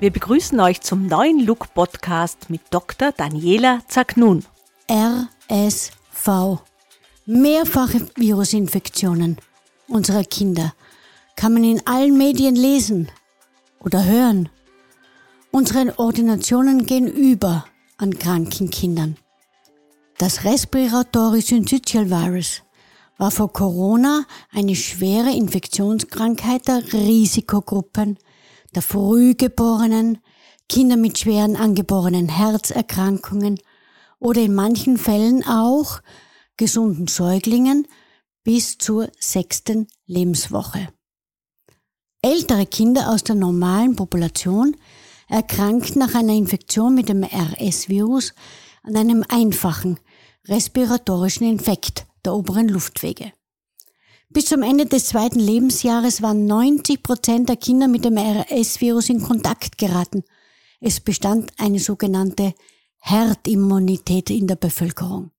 Wir begrüßen euch zum neuen Look Podcast mit Dr. Daniela Zagnun. RSV. Mehrfache Virusinfektionen unserer Kinder kann man in allen Medien lesen oder hören. Unsere Ordinationen gehen über an kranken Kindern. Das Respiratory Syncytial Virus war vor Corona eine schwere Infektionskrankheit der Risikogruppen, der Frühgeborenen, Kinder mit schweren angeborenen Herzerkrankungen oder in manchen Fällen auch gesunden Säuglingen bis zur sechsten Lebenswoche. Ältere Kinder aus der normalen Population erkrankt nach einer Infektion mit dem RS-Virus an einem einfachen respiratorischen Infekt der oberen Luftwege. Bis zum Ende des zweiten Lebensjahres waren 90 Prozent der Kinder mit dem RS-Virus in Kontakt geraten. Es bestand eine sogenannte Herdimmunität in der Bevölkerung.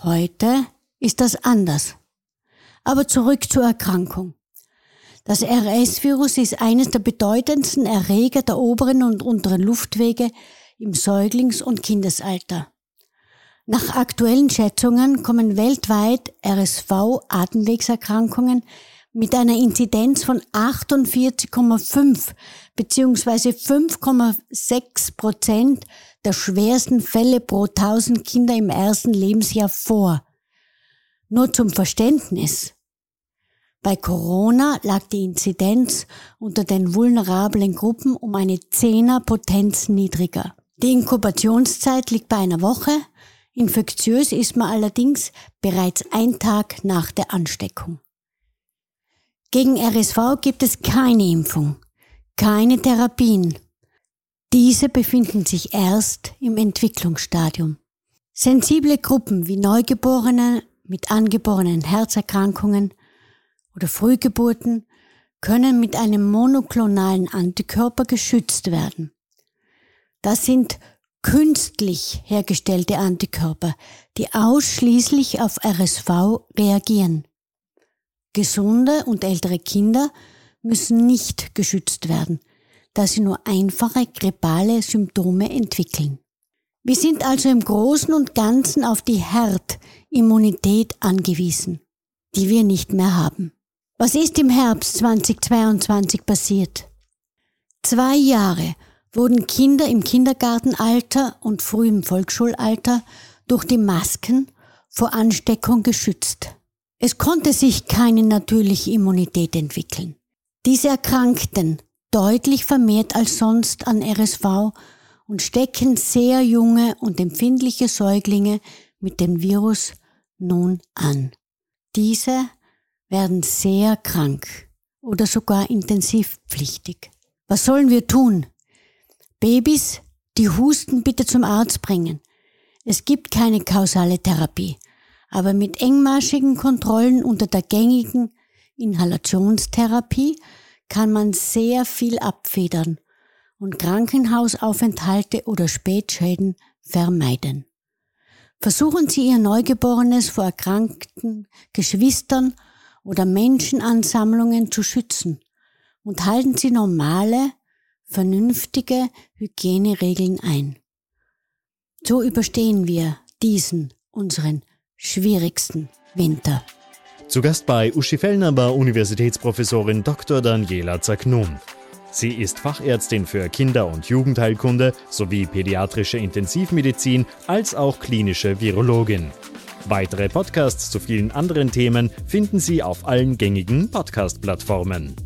Heute ist das anders. Aber zurück zur Erkrankung. Das RS-Virus ist eines der bedeutendsten Erreger der oberen und unteren Luftwege im Säuglings- und Kindesalter. Nach aktuellen Schätzungen kommen weltweit RSV-Atemwegserkrankungen mit einer Inzidenz von 48,5 bzw. 5,6 Prozent der schwersten Fälle pro 1000 Kinder im ersten Lebensjahr vor. Nur zum Verständnis. Bei Corona lag die Inzidenz unter den vulnerablen Gruppen um eine Zehnerpotenz niedriger. Die Inkubationszeit liegt bei einer Woche, infektiös ist man allerdings bereits ein Tag nach der Ansteckung. Gegen RSV gibt es keine Impfung, keine Therapien. Diese befinden sich erst im Entwicklungsstadium. Sensible Gruppen wie Neugeborene mit angeborenen Herzerkrankungen oder Frühgeburten können mit einem monoklonalen Antikörper geschützt werden. Das sind künstlich hergestellte Antikörper, die ausschließlich auf RSV reagieren. Gesunde und ältere Kinder müssen nicht geschützt werden, da sie nur einfache grippale Symptome entwickeln. Wir sind also im Großen und Ganzen auf die Herdimmunität angewiesen, die wir nicht mehr haben. Was ist im Herbst 2022 passiert? Zwei Jahre wurden Kinder im Kindergartenalter und frühem Volksschulalter durch die Masken vor Ansteckung geschützt. Es konnte sich keine natürliche Immunität entwickeln. Diese erkrankten deutlich vermehrt als sonst an RSV und stecken sehr junge und empfindliche Säuglinge mit dem Virus nun an. Diese werden sehr krank oder sogar intensivpflichtig. Was sollen wir tun? Babys, die husten, bitte zum Arzt bringen. Es gibt keine kausale Therapie, aber mit engmaschigen Kontrollen unter der gängigen Inhalationstherapie kann man sehr viel abfedern und Krankenhausaufenthalte oder Spätschäden vermeiden. Versuchen Sie Ihr Neugeborenes vor erkrankten Geschwistern oder Menschenansammlungen zu schützen und halten Sie normale, vernünftige Hygieneregeln ein. So überstehen wir diesen, unseren schwierigsten Winter. Zu Gast bei Uschi Fellner war Universitätsprofessorin Dr. Daniela Zagnum. Sie ist Fachärztin für Kinder- und Jugendheilkunde sowie pädiatrische Intensivmedizin als auch klinische Virologin. Weitere Podcasts zu vielen anderen Themen finden Sie auf allen gängigen Podcast-Plattformen.